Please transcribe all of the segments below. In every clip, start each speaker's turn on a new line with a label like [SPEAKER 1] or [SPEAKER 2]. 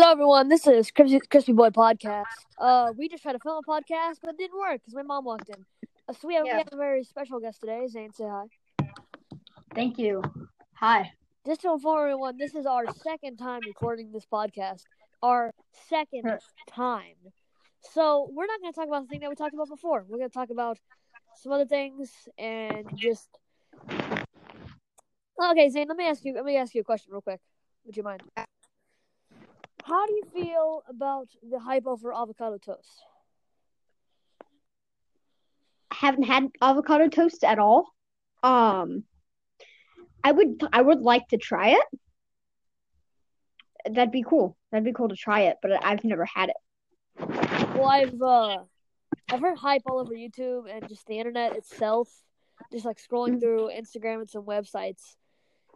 [SPEAKER 1] Hello, everyone. This is Crispy, Crispy Boy Podcast. Uh, we just tried to film a podcast, but it didn't work because my mom walked in. Uh, so we have, we have a very special guest today. Zane, say hi.
[SPEAKER 2] Thank you. Hi.
[SPEAKER 1] Just to inform everyone, this is our second time recording this podcast. Our second
[SPEAKER 2] Huh.
[SPEAKER 1] time. So we're not going to talk about the thing that we talked about before. We're going to talk about some other things and just. Okay, Zane. Let me ask you. Let me ask you a question real quick. Would you mind? How do you feel about the hype over avocado toast?
[SPEAKER 2] I haven't had avocado toast at all. Um, I would I would like to try it. That'd be cool. That'd be cool to try it, but I've never had it.
[SPEAKER 1] Well, I've uh, I've heard hype all over YouTube and just the internet itself, just like scrolling through Instagram and some websites,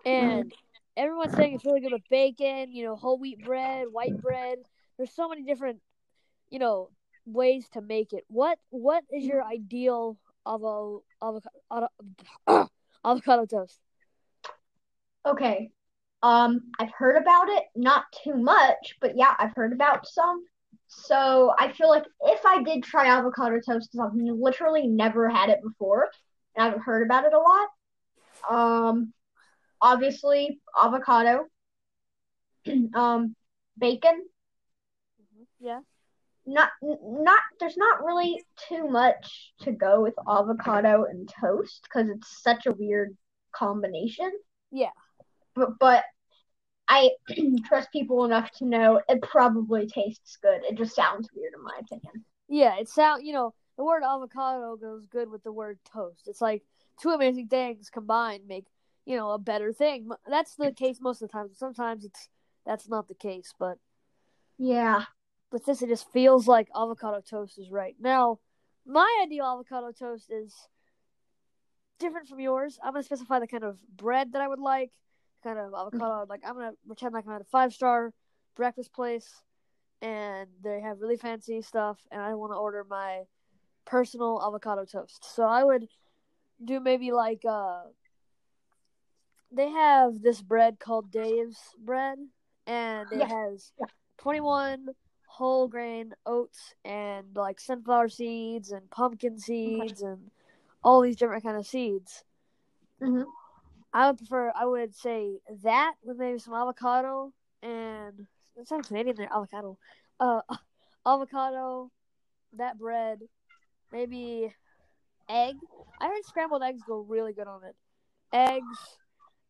[SPEAKER 1] and everyone's saying it's really good with bacon, you know, whole wheat bread, white bread. There's so many different, you know, ways to make it. What what is your ideal avo avocado avocado toast?
[SPEAKER 2] Okay. Um, I've heard about it, not too much, but yeah, I've heard about some. So I feel like if I did try avocado toast, because I've literally never had it before, and I've heard about it a lot. Um, obviously avocado, um, bacon.
[SPEAKER 1] Yeah.
[SPEAKER 2] Not, not. There's not really too much to go with avocado and toast because it's such a weird combination
[SPEAKER 1] Yeah.
[SPEAKER 2] but but I trust people enough to know it probably tastes good. It just sounds weird in my opinion.
[SPEAKER 1] Yeah, it sound you know the word avocado goes good with the word toast. It's like two amazing things combined make you know a better thing. That's the case most of the time. Sometimes it's that's not the case, but
[SPEAKER 2] Yeah.
[SPEAKER 1] with this it just feels like avocado toast is right. Now, my ideal avocado toast is different from yours. I'm gonna specify the kind of bread that I would like, kind of avocado. Like I'm gonna pretend like I'm at a five star breakfast place, and they have really fancy stuff, and I want to order my personal avocado toast. So I would do maybe like uh, they have this bread called Dave's bread, and it
[SPEAKER 2] Yeah.
[SPEAKER 1] has
[SPEAKER 2] Yeah.
[SPEAKER 1] 21 whole grain oats and like sunflower seeds and pumpkin seeds and all these different kind of seeds.
[SPEAKER 2] Mhm.
[SPEAKER 1] I would prefer. I would say that with maybe some avocado and it sounds Canadian there. Avocado, uh, avocado, that bread, maybe egg. I heard scrambled eggs go really good on it. Eggs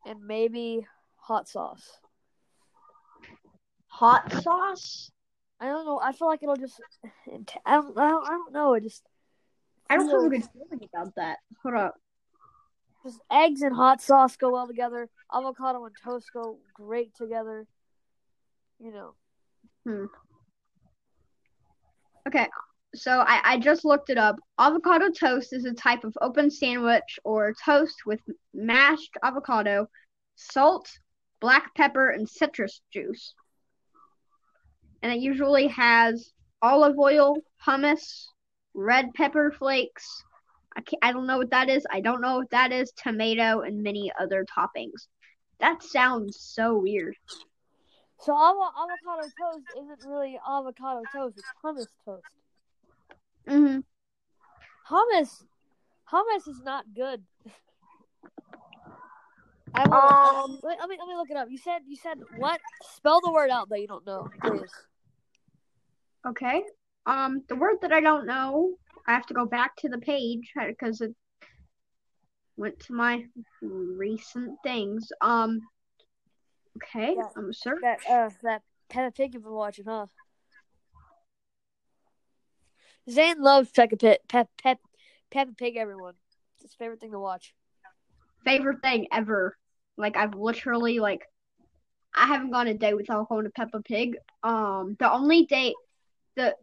[SPEAKER 1] and maybe hot sauce.
[SPEAKER 2] Hot sauce.
[SPEAKER 1] I don't know. I feel like it'll just. I don't. I don't, I don't know. It just.
[SPEAKER 2] I don't have a good feeling about that. Hold up.
[SPEAKER 1] Just eggs and hot sauce go well together. Avocado and toast go great together. You know. Hmm.
[SPEAKER 2] Okay. So I, I just looked it up. Avocado toast is a type of open sandwich or toast with mashed avocado, salt, black pepper, and citrus juice. And it usually has olive oil, hummus, red pepper flakes. I, I don't know what that is. I don't know what that is. Tomato and many other toppings. That sounds so weird.
[SPEAKER 1] So avo- avocado toast isn't really avocado toast. It's hummus toast.
[SPEAKER 2] Hmm
[SPEAKER 1] Hummus, hummus is not good. I will,
[SPEAKER 2] Um,
[SPEAKER 1] let, let me let me look it up. You said you said what? Spell the word out that you don't know, please.
[SPEAKER 2] Okay. Um, the word that I don't know, I have to go back to the page because it went to my recent things. Um, okay,
[SPEAKER 1] Yeah.
[SPEAKER 2] I'm sure.
[SPEAKER 1] That uh that Peppa Pig you've been watching, huh? Zane loves Peppa Pig. Pep Pep Peppa Pig. Everyone, it's his favorite thing to watch.
[SPEAKER 2] Favorite thing ever. Like I've literally like, I haven't gone a day without going to Peppa Pig. Um, the only day, the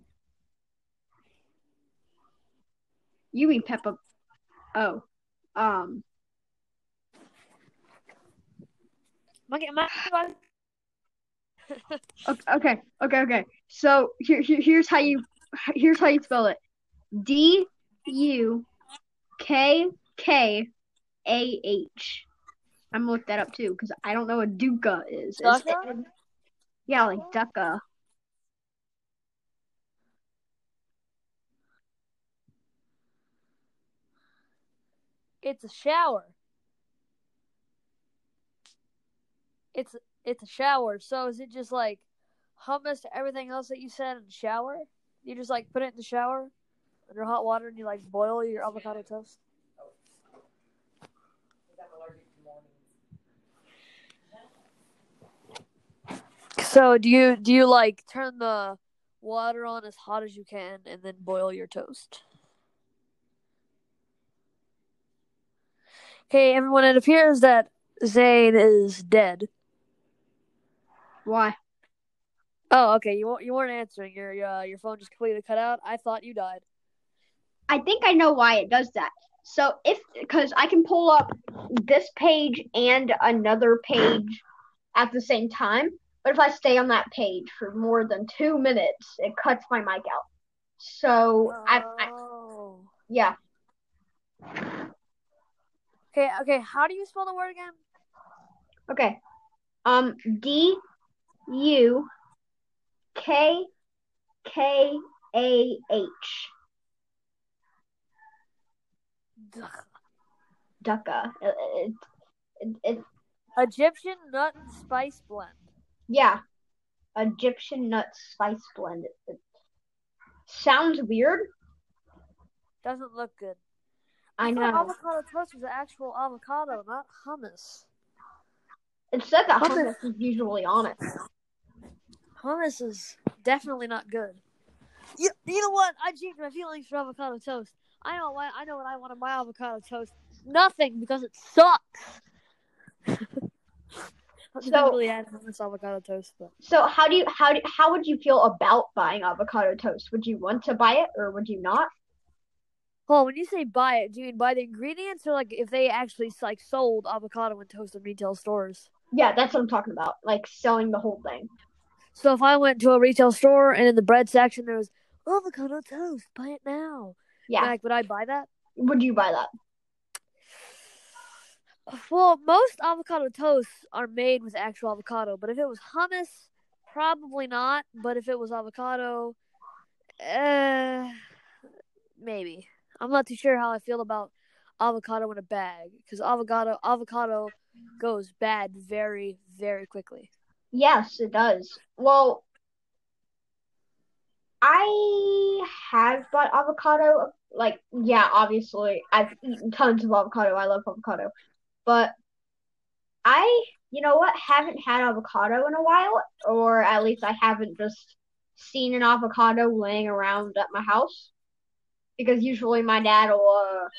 [SPEAKER 2] you mean Peppa? Oh, um,
[SPEAKER 1] Am I getting my?
[SPEAKER 2] Okay, okay, okay, okay. So here, here, here's how you, here's how you spell it: D U K K A H. I'm gonna look that up too because I don't know what Dukkah is.
[SPEAKER 1] It,
[SPEAKER 2] yeah, like Dukkah.
[SPEAKER 1] It's a shower. It's it's a shower. So is it just like hummus to everything else that you said in the shower? You just like put it in the shower under hot water and you like boil your avocado toast. So do you do you like turn the water on as hot as you can and then boil your toast? Okay, everyone, it appears that Zane is dead.
[SPEAKER 2] Why?
[SPEAKER 1] Oh, okay. You weren't you weren't answering. Your uh, your phone just completely cut out. I thought you died.
[SPEAKER 2] I think I know why it does that. So if because I can pull up this page and another page at the same time, but if I stay on that page for more than two minutes, it cuts my mic out. So I, I
[SPEAKER 1] Oh.
[SPEAKER 2] yeah
[SPEAKER 1] Okay, okay. How do you spell the word again?
[SPEAKER 2] okay. Um D U K K A H Dukkah. It, it,
[SPEAKER 1] Egyptian nut and spice blend.
[SPEAKER 2] yeah, Egyptian nut spice blend. It, sounds weird.
[SPEAKER 1] Doesn't look good.
[SPEAKER 2] I
[SPEAKER 1] thought
[SPEAKER 2] know.
[SPEAKER 1] avocado toast was actual avocado, not hummus.
[SPEAKER 2] It said that
[SPEAKER 1] Hummus.
[SPEAKER 2] hummus is usually on it.
[SPEAKER 1] Hummus is definitely not good. You, you know what? I changed my feelings for avocado toast. I know why. I know what I want on my avocado toast. Nothing because it sucks.
[SPEAKER 2] So-
[SPEAKER 1] really hummus avocado toast, but
[SPEAKER 2] So how do you how do, how would you feel about buying avocado toast? Would you want to buy it or would you not?
[SPEAKER 1] well, when you say buy it, do you mean buy the ingredients or like if they actually like sold avocado and toast in retail stores?
[SPEAKER 2] Yeah, that's what I'm talking about. Like selling the whole thing.
[SPEAKER 1] So if I went to a retail store and in the bread section there was avocado toast, buy it now.
[SPEAKER 2] Yeah.
[SPEAKER 1] Like, would I buy that?
[SPEAKER 2] Would you buy that?
[SPEAKER 1] Well, most avocado toasts are made with actual avocado, but if it was hummus, probably not. But if it was avocado, uh, maybe. I'm not too sure how I feel about avocado in a bag because avocado avocado goes bad very very quickly.
[SPEAKER 2] Yes, it does. Well, I have bought avocado. Like, yeah, obviously, I've eaten tons of avocado. I love avocado. But I, you know what, haven't had avocado in a while, or at least I haven't just seen an avocado laying around at my house. Because usually my dad will,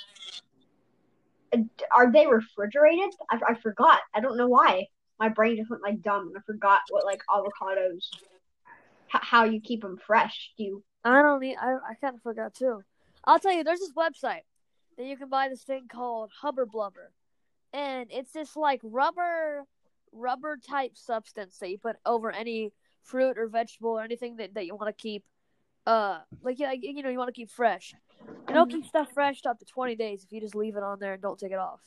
[SPEAKER 2] uh, are they refrigerated? I, I forgot. I don't know why my brain just went like dumb and I forgot what like avocados, h- how you keep them fresh. Do you?
[SPEAKER 1] I don't need. I I kind of forgot too. I'll tell you. There's this website that you can buy this thing called Hubber Blubber, and it's this like rubber, rubber type substance that you put over any fruit or vegetable or anything that, that you want to keep, uh, like yeah, you know you want to keep fresh. And it'll keep stuff fresh up to 20 days if you just leave it on there and don't take it off.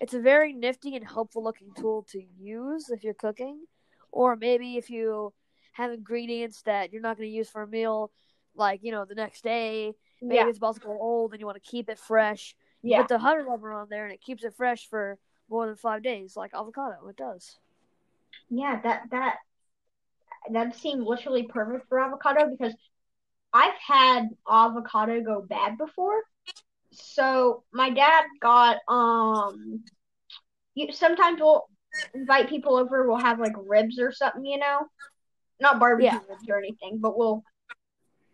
[SPEAKER 1] It's a very nifty and helpful looking tool to use if you're cooking, or maybe if you have ingredients that you're not going to use for a meal, like you know the next day. Maybe
[SPEAKER 2] Yeah,
[SPEAKER 1] it's about to go old and you want to keep it fresh. You
[SPEAKER 2] yeah,
[SPEAKER 1] Put the Hutter rubber on there and it keeps it fresh for more than five days, like avocado. It does.
[SPEAKER 2] yeah. That that that seemed literally perfect for avocado because I've had avocado go bad before. So my dad got um. You, sometimes we'll invite people over. We'll have like ribs or something, you know, not barbecue
[SPEAKER 1] Yeah.
[SPEAKER 2] ribs or anything, but we'll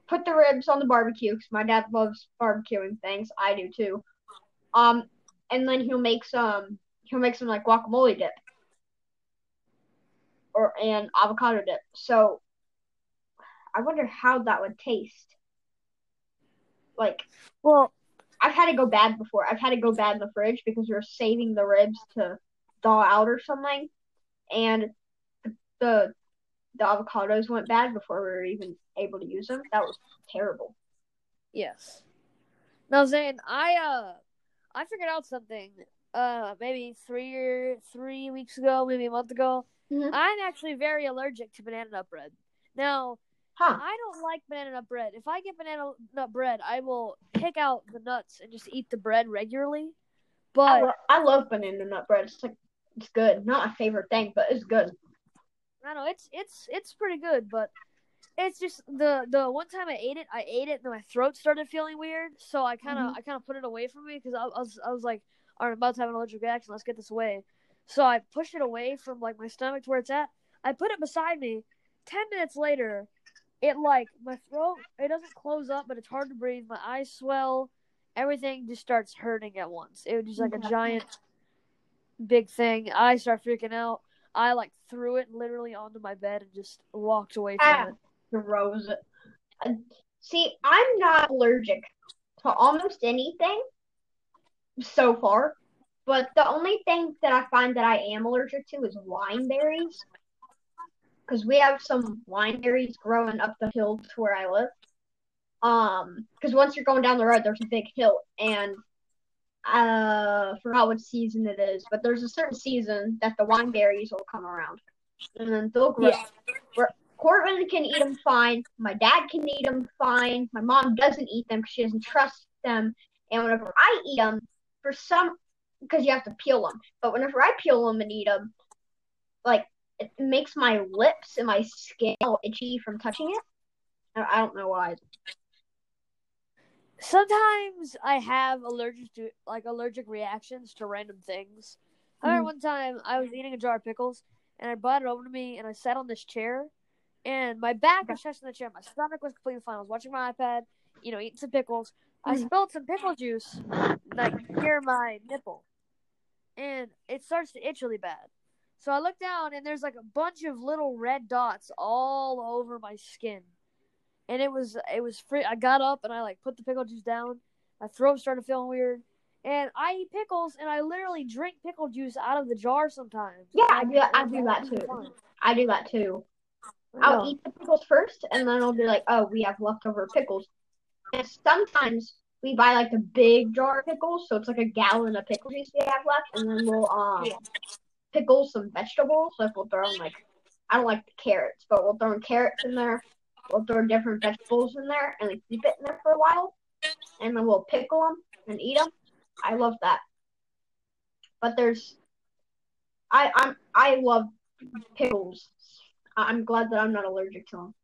[SPEAKER 2] put the ribs on the barbecue because my dad loves barbecuing things. I do too. Um, and then he'll make some. He'll make some like guacamole dip or an avocado dip. So I wonder how that would taste. Like
[SPEAKER 1] Well,
[SPEAKER 2] I've had it go bad before. I've had it go bad in the fridge because we were saving the ribs to thaw out or something, and the the avocados went bad before we were even able to use them. That was terrible.
[SPEAKER 1] yes. Now, Zane, I uh, I figured out something. Uh, maybe three or three weeks ago, maybe a month ago.
[SPEAKER 2] Mhm.
[SPEAKER 1] I'm actually very allergic to banana nut bread. Now,
[SPEAKER 2] Huh?
[SPEAKER 1] I don't like banana nut bread. If I get banana nut bread, I will pick out the nuts and just eat the bread regularly. But
[SPEAKER 2] I, lo- I love banana nut bread. It's like it's good. Not my favorite thing, but it's good.
[SPEAKER 1] I know it's it's it's pretty good, but it's just the the one time I ate it, I ate it, and my throat started feeling weird. So I kind of
[SPEAKER 2] Mhm.
[SPEAKER 1] I kind of put it away from me because I, I was I was like, all right, I'm about to have an allergic reaction. Let's get this away. So I pushed it away from like my stomach to where it's at. I put it beside me. Ten minutes later, it like my throat it doesn't close up, but it's hard to breathe. My eyes swell. Everything just starts hurting at once. It was just like a giant, big thing. I start freaking out. I like threw it literally onto my bed and just walked away from
[SPEAKER 2] Ah.
[SPEAKER 1] it.
[SPEAKER 2] Throws it. See, I'm not allergic to almost anything so far, but the only thing that I find that I am allergic to is wine berries. Because we have some wine berries growing up the hill to where I live. Um, because once you're going down the road, there's a big hill, and uh, I forgot what season it is, but there's a certain season that the wine berries will come around, and then they'll grow.
[SPEAKER 1] Yeah.
[SPEAKER 2] Corbin can eat them fine. My dad can eat them fine. My mom doesn't eat them because she doesn't trust them. And whenever I eat them, for some, because you have to peel them, but whenever I peel them and eat them, like it makes my lips and my skin all itchy from touching it. I don't know why.
[SPEAKER 1] Sometimes I have allergic to like allergic reactions to random things. I remember
[SPEAKER 2] Mhm.
[SPEAKER 1] one time I was eating a jar of pickles and I brought it over to me and I sat on this chair and my back was touching the chair. My stomach was completely fine. I was watching my iPad, you know, eating some pickles. I
[SPEAKER 2] Mhm.
[SPEAKER 1] spilled some pickle juice like near my nipple. And it starts to itch really bad. So I look down and there's like a bunch of little red dots all over my skin. And it was it was free I got up and I like put the pickle juice down. My throat started feeling weird. And I eat pickles and I literally drink pickle juice out of the jar sometimes.
[SPEAKER 2] Yeah, I do- I do that too. I do that too. I'll eat the pickles first, and then I'll be like, "Oh, we have leftover pickles." And sometimes we buy like the big jar of pickles, so it's like a gallon of pickle juice we have left, and then we'll um
[SPEAKER 1] Yeah.
[SPEAKER 2] Pickle some vegetables. Like we'll throw in like I don't like the carrots, but we'll throw in carrots in there. We'll throw different vegetables in there, and like keep it in there for a while, and then we'll pickle them and eat them. I love that. But there's, I I'm I love pickles. I'm glad that I'm not allergic to them.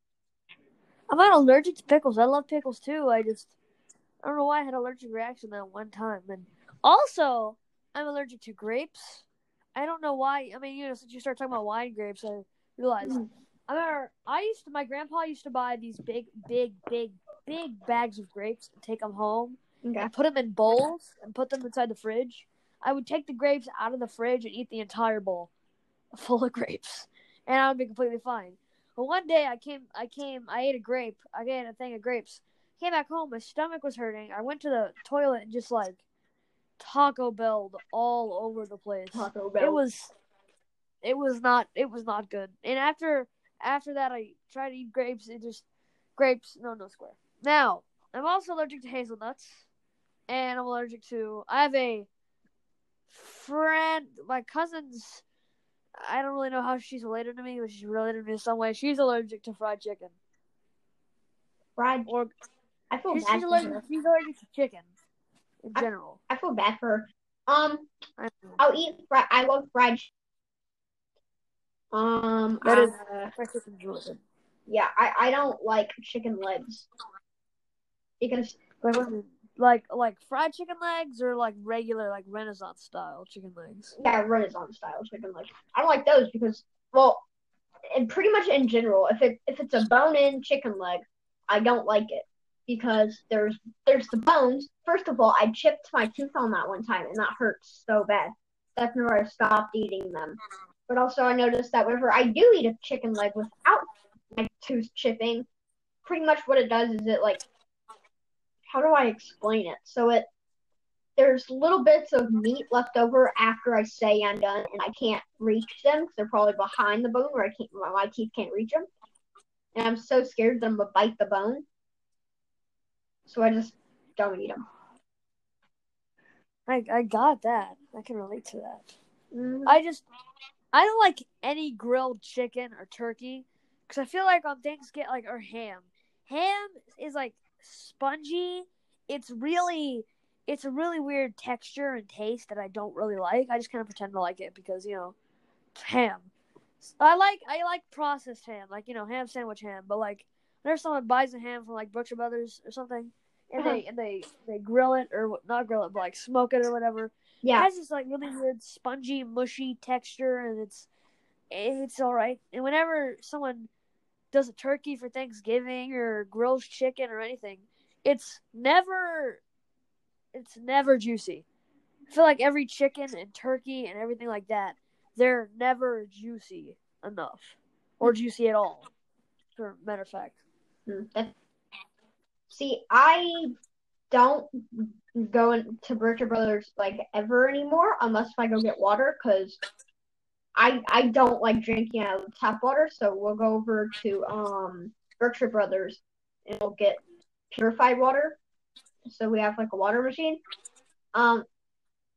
[SPEAKER 1] I'm not allergic to pickles. I love pickles too. I just I don't know why I had an allergic reaction that one time. And also, I'm allergic to grapes. I don't know why. I mean, you know, since you start talking about wine grapes, I realized
[SPEAKER 2] Mm.
[SPEAKER 1] I remember I used to. My grandpa used to buy these big, big, big, big bags of grapes and take them home
[SPEAKER 2] Okay.
[SPEAKER 1] and put them in bowls and put them inside the fridge. I would take the grapes out of the fridge and eat the entire bowl full of grapes, and I would be completely fine. But one day I came, I came, I ate a grape. I ate a thing of grapes. Came back home, my stomach was hurting. I went to the toilet and just like Taco Belled all over the place.
[SPEAKER 2] Taco
[SPEAKER 1] It was, it was not, it was not good. And after, after that, I tried to eat grapes. It just grapes, no, no square. Now I'm also allergic to hazelnuts, and I'm allergic to. I have a friend, my cousin's. I don't really know how she's related to me, but she's related to me in some way. She's allergic to fried chicken,
[SPEAKER 2] fried.
[SPEAKER 1] or
[SPEAKER 2] I feel
[SPEAKER 1] she's,
[SPEAKER 2] bad
[SPEAKER 1] she's allergic. She's allergic to chicken in
[SPEAKER 2] I-
[SPEAKER 1] general.
[SPEAKER 2] I feel bad for her. Um,
[SPEAKER 1] I don't know.
[SPEAKER 2] I'll eat. Fri- I love fried. ch- Um,
[SPEAKER 1] That is-
[SPEAKER 2] uh,
[SPEAKER 1] Fried chicken's really good.
[SPEAKER 2] yeah. I I don't like chicken legs because
[SPEAKER 1] Like, what do you mean? like, like fried chicken legs or like regular, like Renaissance style chicken legs.
[SPEAKER 2] yeah, Renaissance style chicken legs. I don't like those because well, and pretty much in general, if it if it's a bone-in chicken leg, I don't like it because there's there's the bones. First of all, I chipped my tooth on that one time, and that hurts so bad. That's whenever I stopped eating them. But also, I noticed that whenever I do eat a chicken leg without my tooth chipping, pretty much what it does is it like how do I explain it? So it there's little bits of meat left over after I say I'm done, and I can't reach them because they're probably behind the bone where I can't my, my teeth can't reach them, and I'm so scared that I'm gonna bite the bone. So I just don't eat them.
[SPEAKER 1] I I got that. I can relate to that.
[SPEAKER 2] Mm,
[SPEAKER 1] I just I don't like any grilled chicken or turkey because I feel like on Thanksgiving, like or ham. Ham is like spongy. It's really it's a really weird texture and taste that I don't really like. I just kind of pretend to like it because you know, ham. I like I like processed ham, like you know, ham sandwich ham. But like, whenever someone buys a ham from like Brookshire Brothers or something, and
[SPEAKER 2] Uh-huh.
[SPEAKER 1] they and they they grill it or not grill it, but like smoke it or whatever,
[SPEAKER 2] Yeah, it
[SPEAKER 1] has this like really weird spongy, mushy texture, and it's it's all right. And whenever someone does a turkey for Thanksgiving or grills chicken or anything, it's never it's never juicy. I feel like every chicken and turkey and everything like that, they're never juicy enough or juicy at all. For matter of fact,
[SPEAKER 2] Hmm, that- See, I don't go into Brookshire Brothers like ever anymore unless if I go get water because I I don't like drinking out of tap water. So we'll go over to um Brookshire Brothers and we'll get purified water. So we have like a water machine. Um,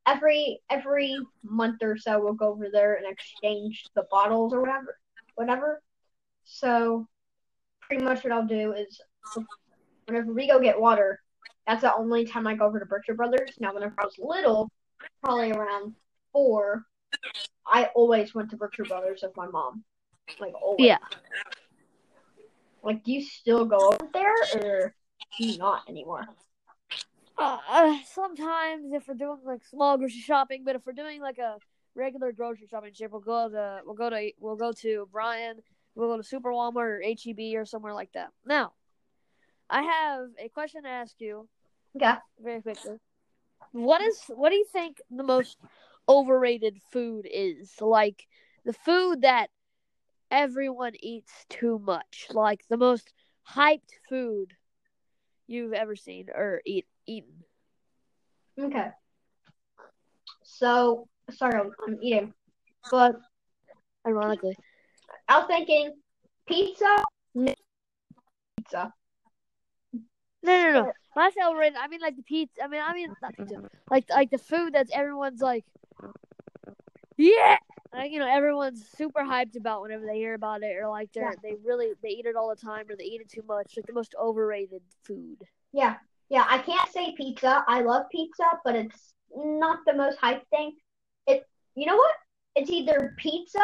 [SPEAKER 2] every every month or so we'll go over there and exchange the bottles or whatever, whatever. So pretty much what I'll do is whenever we go get water, that's the only time I go over to Brookshire Brothers. Now, whenever I was little, probably around four, I always went to Brookshire Brothers with my mom. Like always.
[SPEAKER 1] Yeah.
[SPEAKER 2] Like, do you still go over there, or do you not anymore?
[SPEAKER 1] uh, sometimes if we're doing like small grocery shopping, but if we're doing like a regular grocery shopping trip, we'll go to we'll go to we'll go to Brian, we'll go to Super Walmart or HEB or somewhere like that. Now, I have a question to ask you.
[SPEAKER 2] Yeah.
[SPEAKER 1] very quickly. What is what do you think the most overrated food is? Like the food that everyone eats too much. Like the most hyped food you've ever seen or eat eaten.
[SPEAKER 2] Okay. So, sorry, I'm, eating, but
[SPEAKER 1] Ironically.
[SPEAKER 2] I was thinking pizza. Pizza.
[SPEAKER 1] No no no. When I say overrated, I mean like the pizza I mean I mean not pizza. Like like the food that everyone's like Yeah like you know, everyone's super hyped about whenever they hear about it or like they're
[SPEAKER 2] Yeah.
[SPEAKER 1] they really they eat it all the time or they eat it too much. Like the most overrated food.
[SPEAKER 2] Yeah, yeah. I can't say pizza. I love pizza, but it's not the most hyped thing. It, you know what? It's either pizza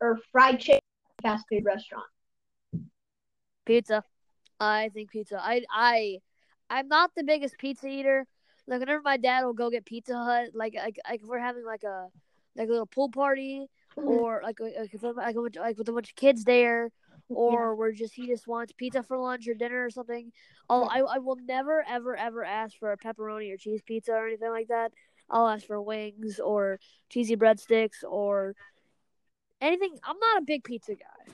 [SPEAKER 2] or fried chicken fast food restaurant.
[SPEAKER 1] Pizza. I think pizza. I I I'm not the biggest pizza eater. Like whenever my dad will go get Pizza Hut, like like like if we're having like a like a little pool party mm-hmm. or like like if like, a bunch- like with a bunch of kids there, or we're just he just wants pizza for lunch or dinner or something. I'll, I I will never ever ever ask for a pepperoni or cheese pizza or anything like that. I'll ask for wings or cheesy breadsticks or anything. I'm not a big pizza guy.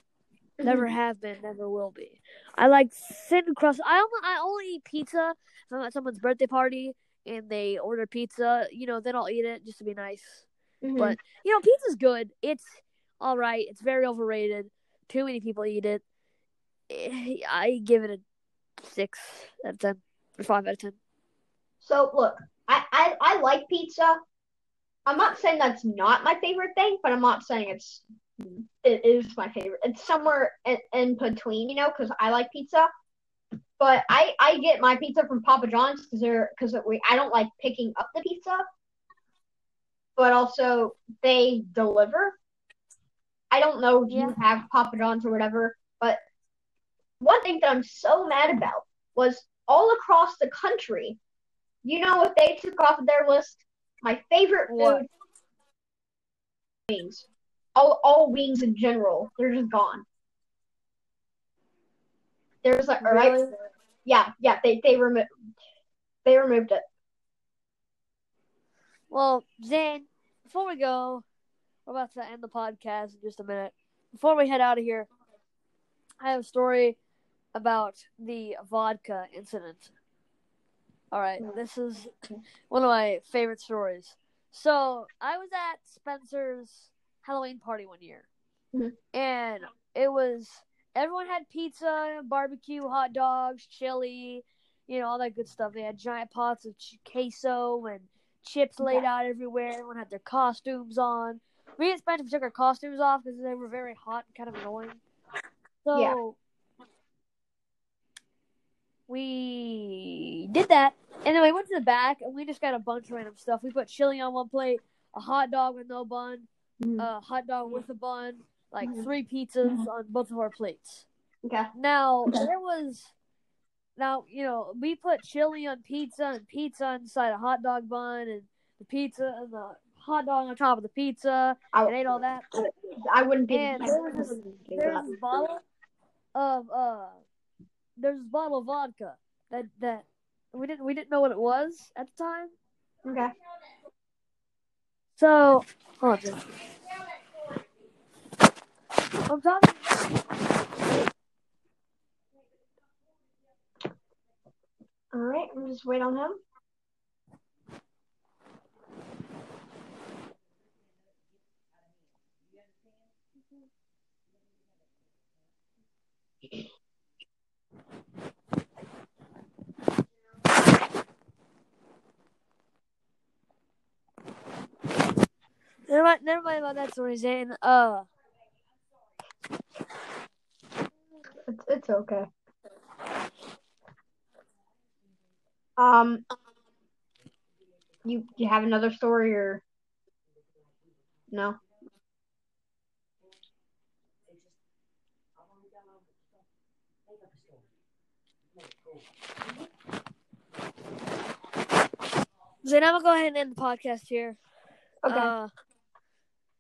[SPEAKER 1] Never mm-hmm. have been, never will be. I like thin crust. I only I only eat pizza if I'm at someone's birthday party and they order pizza. You know, then I'll eat it just to be nice.
[SPEAKER 2] Mhm.
[SPEAKER 1] But you know, pizza's good. It's all right. It's very overrated. Too many people eat it. Eh, I give it a six out of ten or five out of ten.
[SPEAKER 2] So look, I, I I like pizza. I'm not saying that's not my favorite thing, but I'm not saying it's it is my favorite. It's somewhere in, in between, you know, because I like pizza. But I I get my pizza from Papa John's because they're because we I don't like picking up the pizza, but also they deliver. I don't know if you have Papa John's or whatever, but one thing that I'm so mad about was all across the country. You know what they took off of their list? My favorite food
[SPEAKER 1] What?
[SPEAKER 2] wings. All all wings in general. They're just gone. There's like all right.
[SPEAKER 1] Really?
[SPEAKER 2] Yeah, yeah, they they removed they removed it.
[SPEAKER 1] Well, Zane, before we go, we're about to end the podcast in just a minute. Before we head out of here, I have a story about the vodka incident. All right, hmm. this is one of my favorite stories. So, I was at Spencer's Halloween party one year,
[SPEAKER 2] Mhm.
[SPEAKER 1] and it was everyone had pizza, barbecue, hot dogs, chili, you know, all that good stuff. They had giant pots of ch- queso and chips laid out everywhere. Everyone had their costumes on. We and Spencer took our costumes off because they were very hot and kind of annoying. So
[SPEAKER 2] Yeah.
[SPEAKER 1] we did that, And then we went to the back and we just got a bunch of random stuff. We put chili on one plate, a hot dog with no bun,
[SPEAKER 2] Mhm.
[SPEAKER 1] a hot dog with a bun, like
[SPEAKER 2] Mhm.
[SPEAKER 1] three pizzas on both of our plates.
[SPEAKER 2] okay.
[SPEAKER 1] Now
[SPEAKER 2] Okay.
[SPEAKER 1] there was now, you know, we put chili on pizza and pizza inside a hot dog bun and the pizza and the hot dog on top of the pizza
[SPEAKER 2] I,
[SPEAKER 1] and ate all that.
[SPEAKER 2] I wouldn't be.
[SPEAKER 1] And
[SPEAKER 2] I
[SPEAKER 1] there was
[SPEAKER 2] wouldn't do
[SPEAKER 1] There's
[SPEAKER 2] that.
[SPEAKER 1] this bottle of uh there's this bottle of vodka that that we didn't we didn't know what it was at the time.
[SPEAKER 2] Okay.
[SPEAKER 1] So hold on. I'm talking
[SPEAKER 2] All right. We'll just wait on him.
[SPEAKER 1] Never mind never mind about that story, Zane. Uh
[SPEAKER 2] It's it's okay. Um, you you have another story or no?
[SPEAKER 1] Zane, I'm gonna go ahead and end the podcast here.
[SPEAKER 2] Okay.
[SPEAKER 1] Uh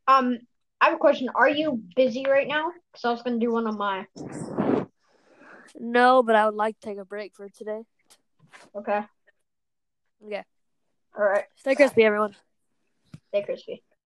[SPEAKER 2] um, I have a question. Are you busy right now? Because I was gonna do one on my.
[SPEAKER 1] no, but I would like to take a break for today.
[SPEAKER 2] Okay.
[SPEAKER 1] Okay.
[SPEAKER 2] All right.
[SPEAKER 1] Stay crispy, everyone.
[SPEAKER 2] Stay crispy.